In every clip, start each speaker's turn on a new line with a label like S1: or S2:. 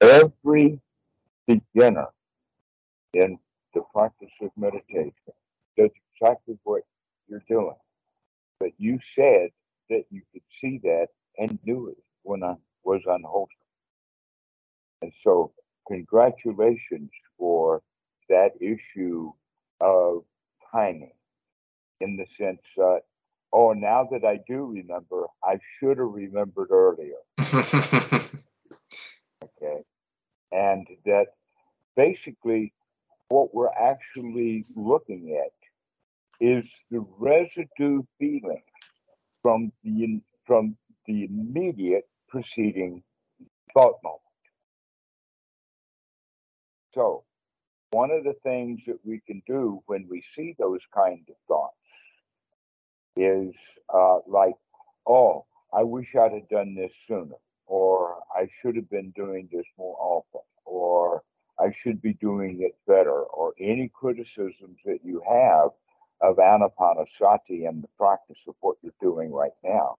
S1: Every beginner in the practice of meditation does exactly what you're doing. But you said that you could see that and knew it when I was unwholesome. And so, congratulations for that issue of timing in the sense that, oh, now that I do remember, I should have remembered earlier. okay. And that basically what we're actually looking at is the residue feeling from the from the immediate preceding thought moment. So, one of the things that we can do when we see those kind of thoughts is uh, like, oh, I wish I'd have done this sooner, or I should have been doing this more often, or I should be doing it better, or any criticisms that you have of anapanasati and the practice of what you're doing right now.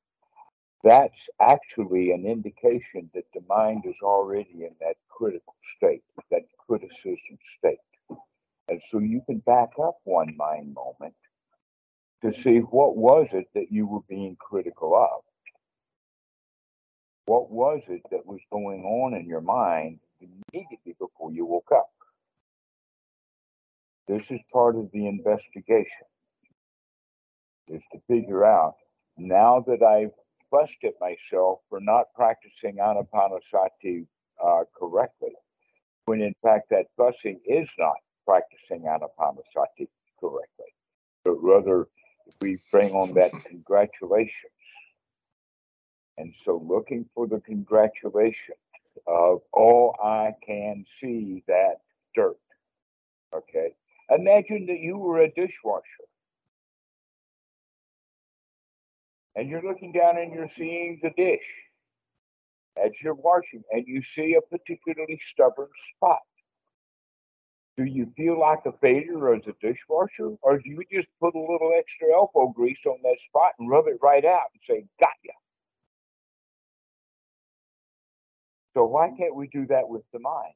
S1: That's actually an indication that the mind is already in that critical state, that criticism state. And so you can back up one mind moment to see what was it that you were being critical of? What was it that was going on in your mind immediately before you woke up? This is part of the investigation, is to figure out now that I've busted myself for not practicing anapanasati uh, correctly, when in fact that fussing is not practicing anapanasati correctly, but rather we bring on that congratulations. And so looking for the congratulations of, oh, I can see that dirt. Okay. Imagine that you were a dishwasher and you're looking down and you're seeing the dish as you're washing and you see a particularly stubborn spot. Do you feel like a failure as a dishwasher, or do you just put a little extra elbow grease on that spot and rub it right out and say, got ya? So why can't we do that with the mind?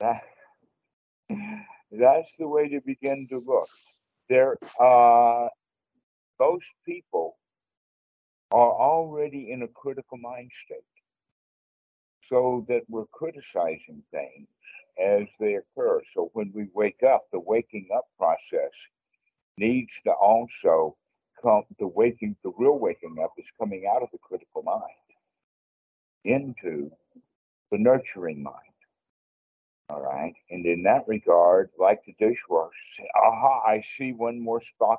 S1: That, that's the way to begin to look. There, uh, most people are already in a critical mind state so that we're criticizing things as they occur. So when we wake up, the waking up process needs to also come, the waking, the real waking up is coming out of the critical mind into the nurturing mind. All right. And in that regard, like the dishwasher, aha, I see one more spot.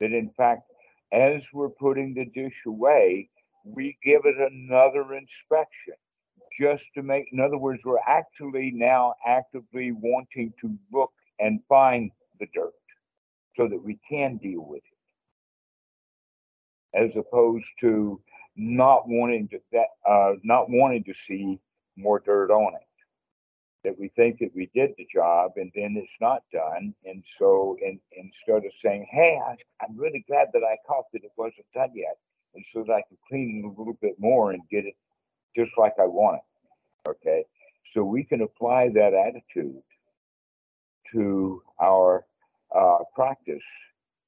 S1: That in fact, as we're putting the dish away, we give it another inspection just to make, in other words, we're actually now actively wanting to look and find the dirt so that we can deal with it, as opposed to not wanting to that uh, not wanting to see more dirt on it. That we think that we did the job and then it's not done, and so in, instead of saying, "Hey, I, I'm really glad that I caught that it wasn't done yet," and so that I can clean it a little bit more and get it just like I want it. Okay. So we can apply that attitude to our uh, practice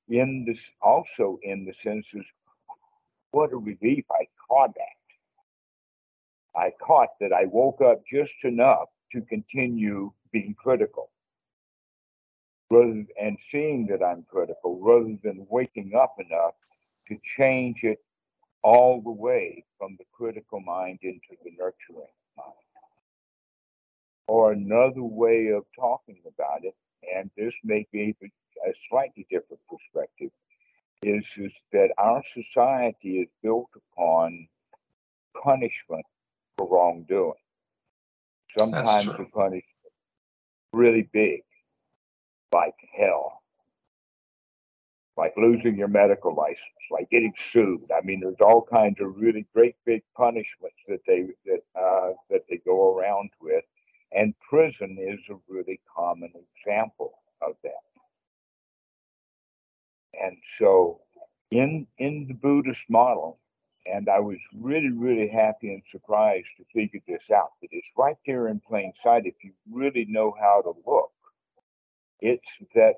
S1: in this also in the senses what a relief I caught that. I caught that I woke up just enough to continue being critical rather and seeing that I'm critical rather than waking up enough to change it all the way from the critical mind into the nurturing mind. Or another way of talking about it, and this may be a slightly different perspective, is, is that our society is built upon punishment for wrongdoing. Sometimes the punishment really big, like hell like losing your medical license, like getting sued. I mean, there's all kinds of really great big punishments that they that uh, that they go around with, and prison is a really common example of that. And so, in in the Buddhist model, and I was really, really happy and surprised to figure this out. That it's right there in plain sight if you really know how to look. It's that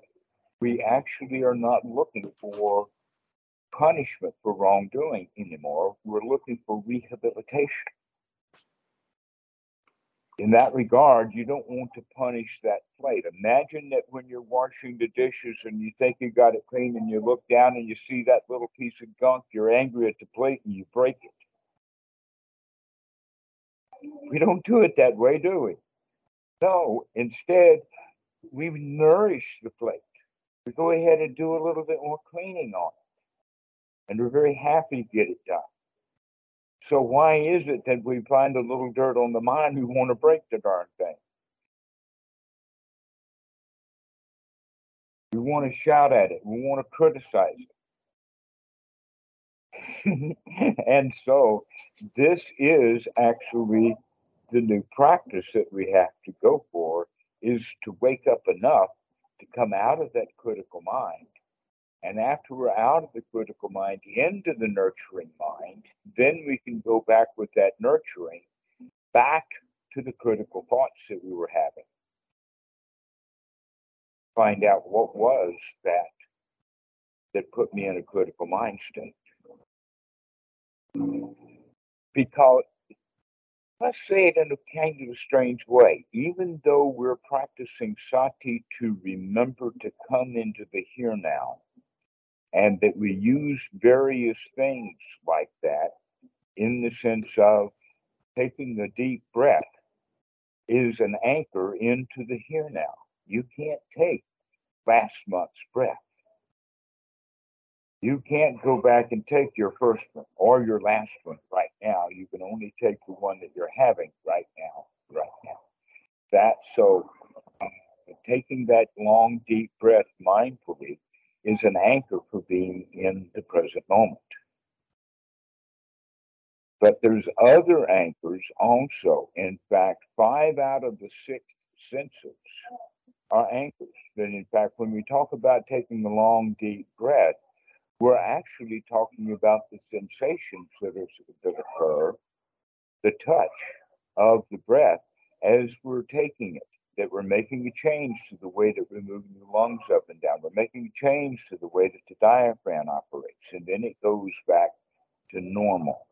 S1: we actually are not looking for punishment for wrongdoing anymore. We're looking for rehabilitation in that regard, you don't want to punish that plate. Imagine that when you're washing the dishes and you think you got it clean and you look down and you see that little piece of gunk, you're angry at the plate and you break it. We don't do it that way, do we? No, instead, we nourish the plate. We go ahead and do a little bit more cleaning on it. And we're very happy to get it done. So why is it that we find a little dirt on the mind we want to break the darn thing? We want to shout at it. We want to criticize it. and so this is actually the new practice that we have to go for is to wake up enough to come out of that critical mind and after we're out of the critical mind into the nurturing mind, then we can go back with that nurturing back to the critical thoughts that we were having. Find out what was that that put me in a critical mind state. Because let's say it in a kind of a strange way. Even though we're practicing sati to remember to come into the here now, and that we use various things like that in the sense of taking a deep breath is an anchor into the here now. You can't take last month's breath. You can't go back and take your first one or your last one right now. You can only take the one that you're having right now, right now. That so uh, taking that long, deep breath mindfully is an anchor for being in the present moment. But there's other anchors also. In fact, five out of the six senses are anchors. That in fact, when we talk about taking a long, deep breath, we're actually talking about the sensations that, are, that occur, the touch of the breath as we're taking it that we're making a change to the way that we're moving the lungs up and down. We're making a change to the way that the diaphragm operates, and then it goes back to normal.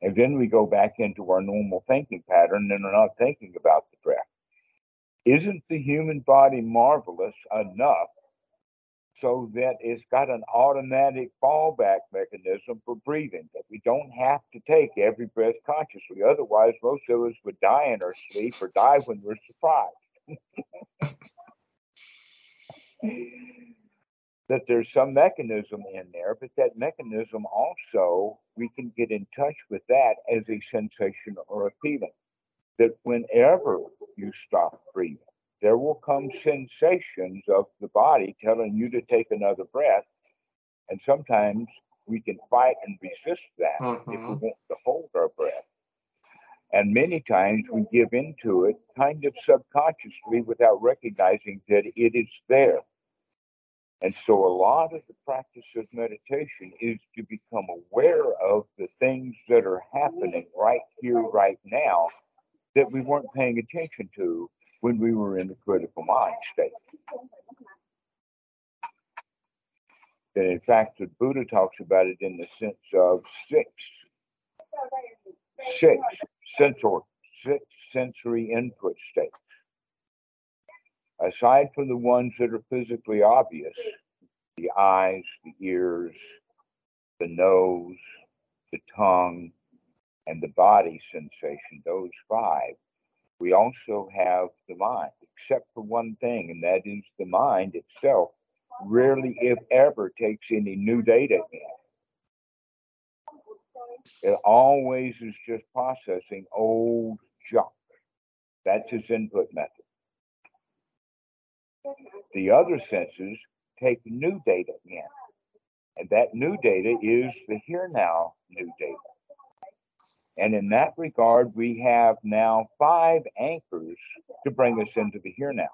S1: And then we go back into our normal thinking pattern and we're not thinking about the breath. Isn't the human body marvelous enough so that it's got an automatic fallback mechanism for breathing that we don't have to take every breath consciously. Otherwise, most of us would die in our sleep or die when we're surprised. that there's some mechanism in there, but that mechanism also, we can get in touch with that as a sensation or a feeling. That whenever you stop breathing, there will come sensations of the body telling you to take another breath. And sometimes we can fight and resist that mm-hmm. if we mm-hmm. want to hold our breath. And many times we give into it kind of subconsciously without recognizing that it is there. And so a lot of the practice of meditation is to become aware of the things that are happening right here, right now, that we weren't paying attention to when we were in the critical mind state. And in fact, the Buddha talks about it in the sense of six, six sensory, six sensory input states. Aside from the ones that are physically obvious, the eyes, the ears, the nose, the tongue, and the body sensation, those five, we also have the mind, except for one thing, and that is the mind itself rarely, if ever, takes any new data in. It always is just processing old junk. That's its input method. The other senses take new data in. And that new data is the here now new data. And in that regard, we have now five anchors to bring us into the here now.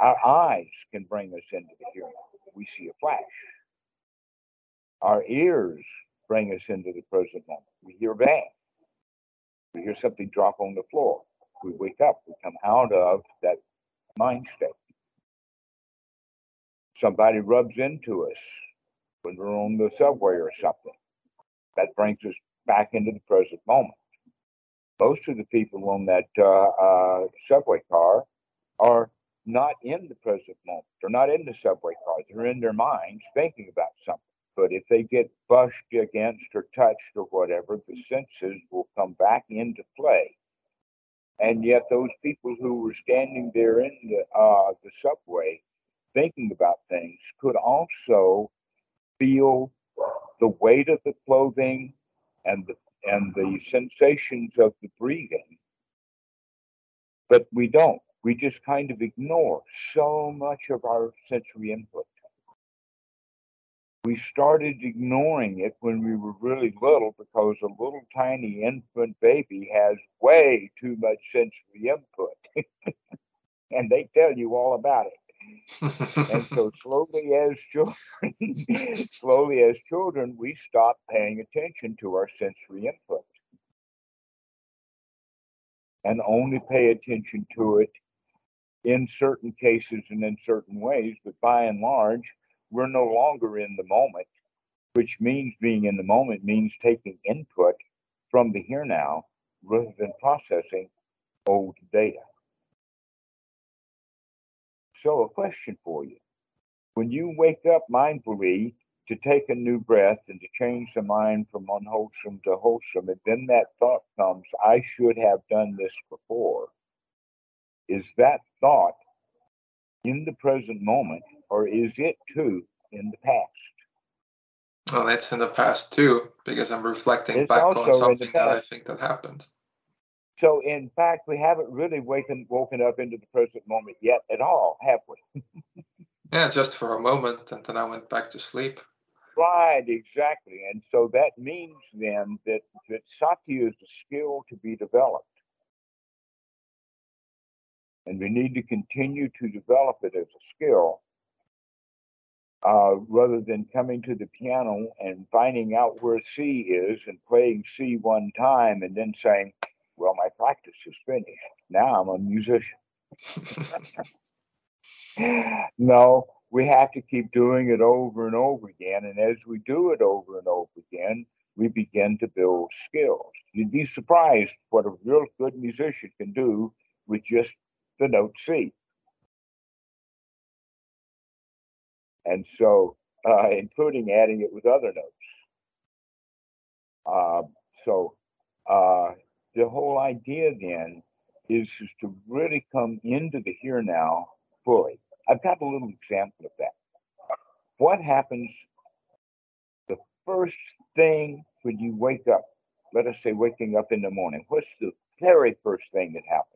S1: Our eyes can bring us into the here now. We see a flash. Our ears bring us into the present moment. We hear a bang. We hear something drop on the floor. We wake up. We come out of that mind state. Somebody rubs into us when we're on the subway or something. That brings us back into the present moment. Most of the people on that uh, uh, subway car are not in the present moment. They're not in the subway car. They're in their minds thinking about something. But if they get brushed against or touched or whatever, the senses will come back into play. And yet, those people who were standing there in the uh, the subway thinking about things could also feel the weight of the clothing and the and the sensations of the breathing. But we don't. We just kind of ignore so much of our sensory input. We started ignoring it when we were really little because a little tiny infant baby has way too much sensory input. and they tell you all about it and so slowly as children slowly as children we stop paying attention to our sensory input. And only pay attention to it in certain cases and in certain ways but by and large we're no longer in the moment which means being in the moment means taking input from the here now rather than processing old data so, a question for you. When you wake up mindfully to take a new breath and to change the mind from unwholesome to wholesome, and then that thought comes, I should have done this before. Is that thought in the present moment, or is it too in the past?
S2: Well, it's in the past too, because I'm reflecting it's back on something that I think that happened.
S1: So, in fact, we haven't really waken, woken up into the present moment yet at all, have we?
S2: yeah, just for a moment, and then I went back to sleep.
S1: Right, exactly. And so that means then that, that sati is a skill to be developed. And we need to continue to develop it as a skill uh, rather than coming to the piano and finding out where C is and playing C one time and then saying, well, my practice is finished. Now I'm a musician. no, we have to keep doing it over and over again. And as we do it over and over again, we begin to build skills. You'd be surprised what a real good musician can do with just the note C. And so, uh, including adding it with other notes. Uh, so, uh, the whole idea then is, to really come into the here now fully. I've got a little example of that. What happens the first thing when you wake up? Let us say waking up in the morning. What's the very first thing that happens?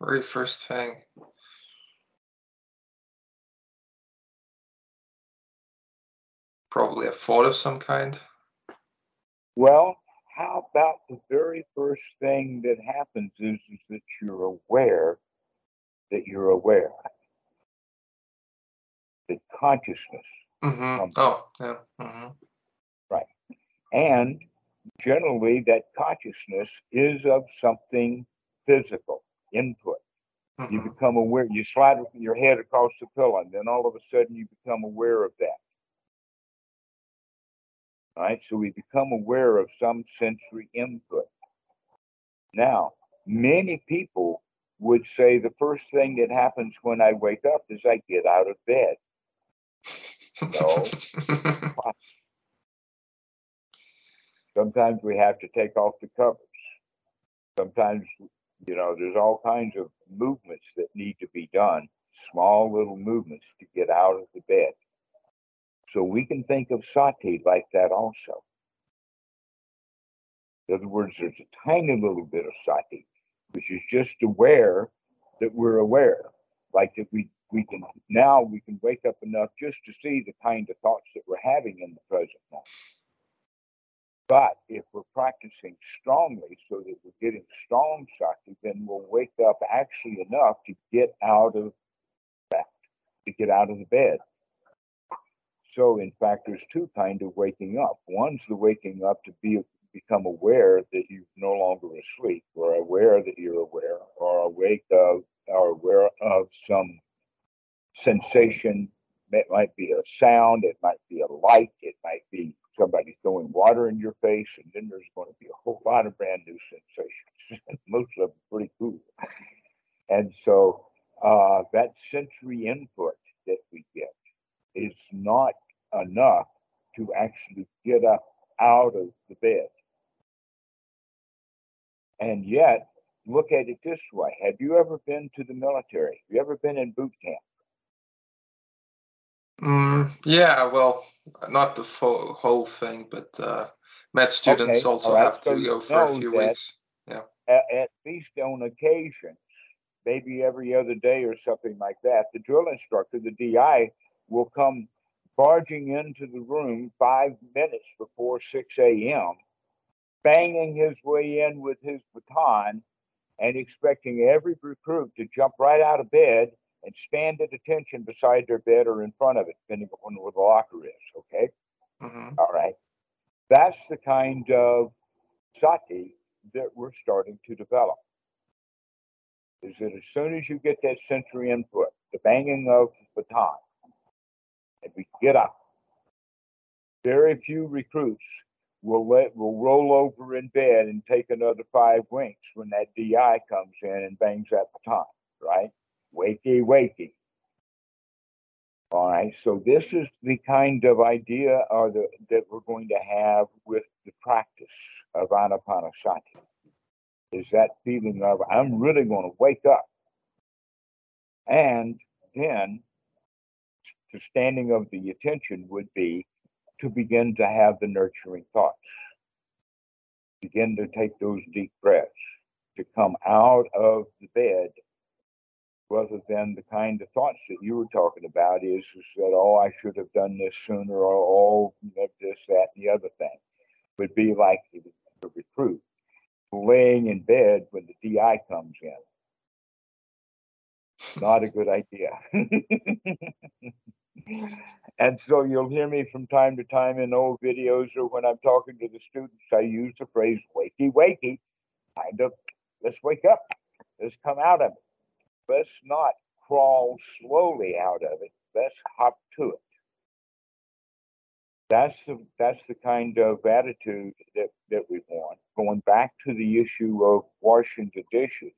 S2: Very first thing. Probably a thought of some kind.
S1: Well, how about the very first thing that happens is, is that you're aware that you're aware. The consciousness.
S2: Mm-hmm. Oh, yeah. Mm-hmm.
S1: Right. And generally, that consciousness is of something physical, input. Mm-hmm. You become aware, you slide your head across the pillow, and then all of a sudden you become aware of that right? So we become aware of some sensory input. Now, many people would say the first thing that happens when I wake up is I get out of bed. No. Sometimes we have to take off the covers. Sometimes, you know, there's all kinds of movements that need to be done, small little movements to get out of the bed. So we can think of sati like that also. In other words, there's a tiny little bit of sati, which is just aware that we're aware. Like that we we can now we can wake up enough just to see the kind of thoughts that we're having in the present moment. But if we're practicing strongly so that we're getting strong sati, then we'll wake up actually enough to get out of that, to get out of the bed. So in fact, there's two kind of waking up. One's the waking up to be become aware that you're no longer asleep, or aware that you're aware, or awake of, or aware of some sensation. It might be a sound, it might be a light, it might be somebody throwing water in your face, and then there's going to be a whole lot of brand new sensations. Most of them pretty cool. And so uh, that sensory input that we get is not enough to actually get up out of the bed. And yet, look at it this way. Have you ever been to the military? Have you ever been in boot camp?
S2: Mm, yeah, well, not the full whole thing, but uh, med students okay, also right. have so to go for a few weeks. Yeah.
S1: At, at least on occasion, maybe every other day or something like that, the drill instructor, the DI, will come barging into the room five minutes before 6 a.m., banging his way in with his baton and expecting every recruit to jump right out of bed and stand at attention beside their bed or in front of it, depending on where the locker is. Okay. Mm-hmm. All right. That's the kind of sati that we're starting to develop. Is that as soon as you get that sensory input, the banging of the baton, we get up, very few recruits will let will roll over in bed and take another five winks when that DI comes in and bangs that baton, right? wakey, wakey. All right, so this is the kind of idea or the, that we're going to have with the practice of Anapanasati. Is that feeling of I'm really going to wake up, and then the of the attention would be to begin to have the nurturing thoughts, begin to take those deep breaths, to come out of the bed rather than the kind of thoughts that you were talking about is, is that, oh, I should have done this sooner, or oh, this, that, and the other thing. Would be like the recruit laying in bed when the DI comes in. Not a good idea. and so you'll hear me from time to time in old videos or when I'm talking to the students, I use the phrase wakey, wakey, kind of, let's wake up, let's come out of it let's not crawl slowly out of it. Let's hop to it. That's the that's the kind of attitude that, that we want. Going back to the issue of washing the dishes,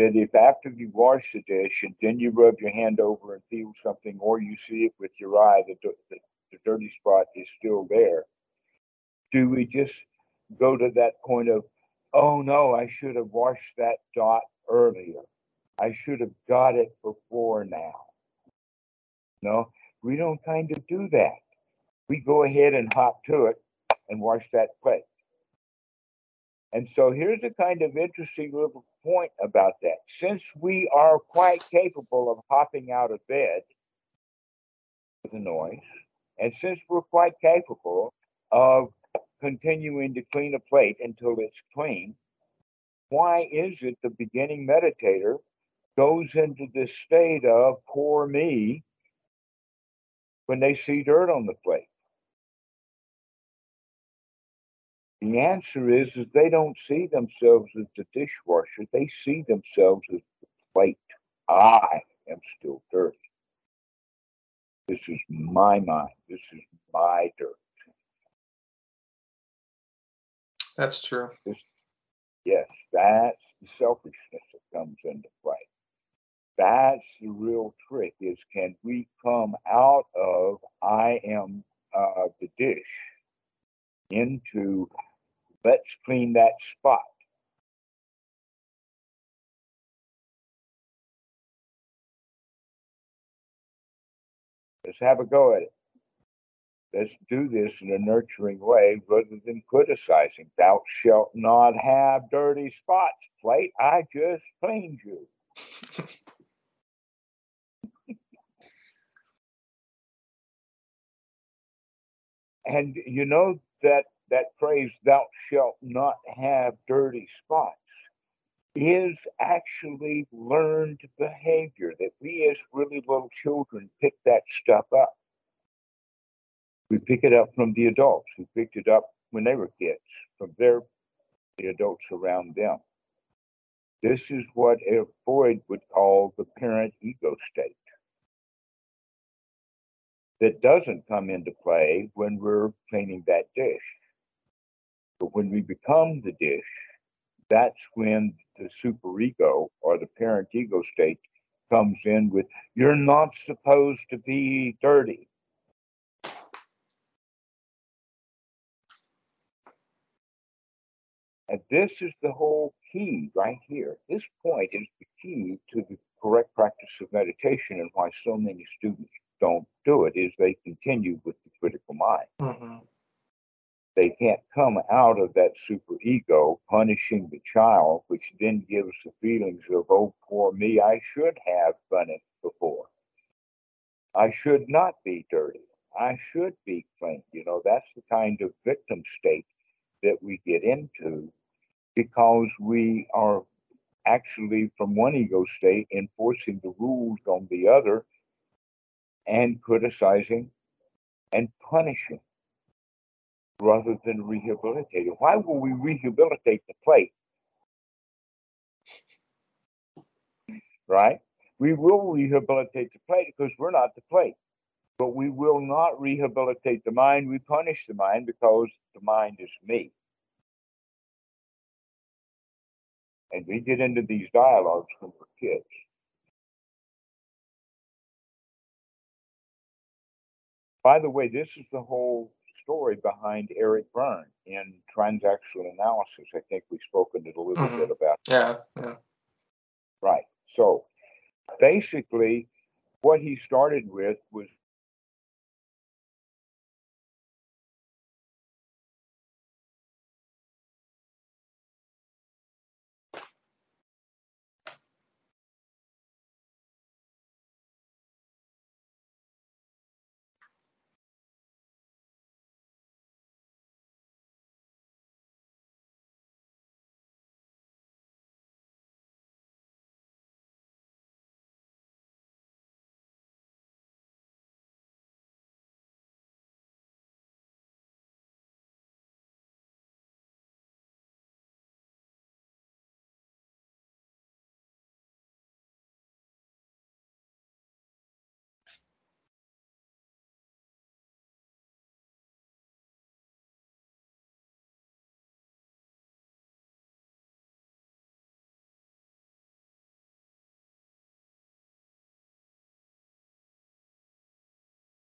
S1: that if after you wash the dish and then you rub your hand over and feel something, or you see it with your eye that the, the, dirty spot is still there, do we just go to that point of, oh no, I should have washed that dot earlier? I should have got it before now. No, we don't kind of do that. We go ahead and hop to it and wash that plate. And so here's a kind of interesting little point about that. Since we are quite capable of hopping out of bed with a noise, and since we're quite capable of continuing to clean a plate until it's clean, why is it the beginning meditator goes into this state of poor me when they see dirt on the plate? The answer is, is they don't see themselves as the dishwasher. They see themselves as the plate. I am still dirty. This is my mind. This is my dirt.
S2: That's true. This,
S1: yes, that's the selfishness that comes into play that's the real trick is can we come out of I am uh, the dish into let's clean that spot. Let's have a go at it. Let's do this in a nurturing way rather than criticizing. Thou shalt not have dirty spots, plate. I just cleaned you. And you know that that phrase, thou shalt not have dirty spots, is actually learned behavior that we as really little children pick that stuff up. We pick it up from the adults who picked it up when they were kids, from their the adults around them. This is what Freud would call the parent ego state. That doesn't come into play when we're cleaning that dish. But when we become the dish, that's when the superego or the parent ego state comes in with, you're not supposed to be dirty. And this is the whole key right here. This point is the key to the correct practice of meditation and why so many students don't do it is they continue with the critical mind. Mm-hmm. They can't come out of that super ego punishing the child, which then gives the feelings of, oh, poor me, I should have done it before. I should not be dirty. I should be clean. You know, that's the kind of victim state that we get into because we are actually from one ego state enforcing the rules on the other and criticizing and punishing rather than rehabilitate it. Why will we rehabilitate the plate? Right? We will rehabilitate the plate because we're not the plate. But we will not rehabilitate the mind. We punish the mind because the mind is me. And we get into these dialogues when we're kids. By the way, this is the whole story behind Eric Berne in transactional analysis. I think we've spoken a little mm-hmm. bit about.
S2: Yeah, yeah.
S1: Right. So basically, what he started with was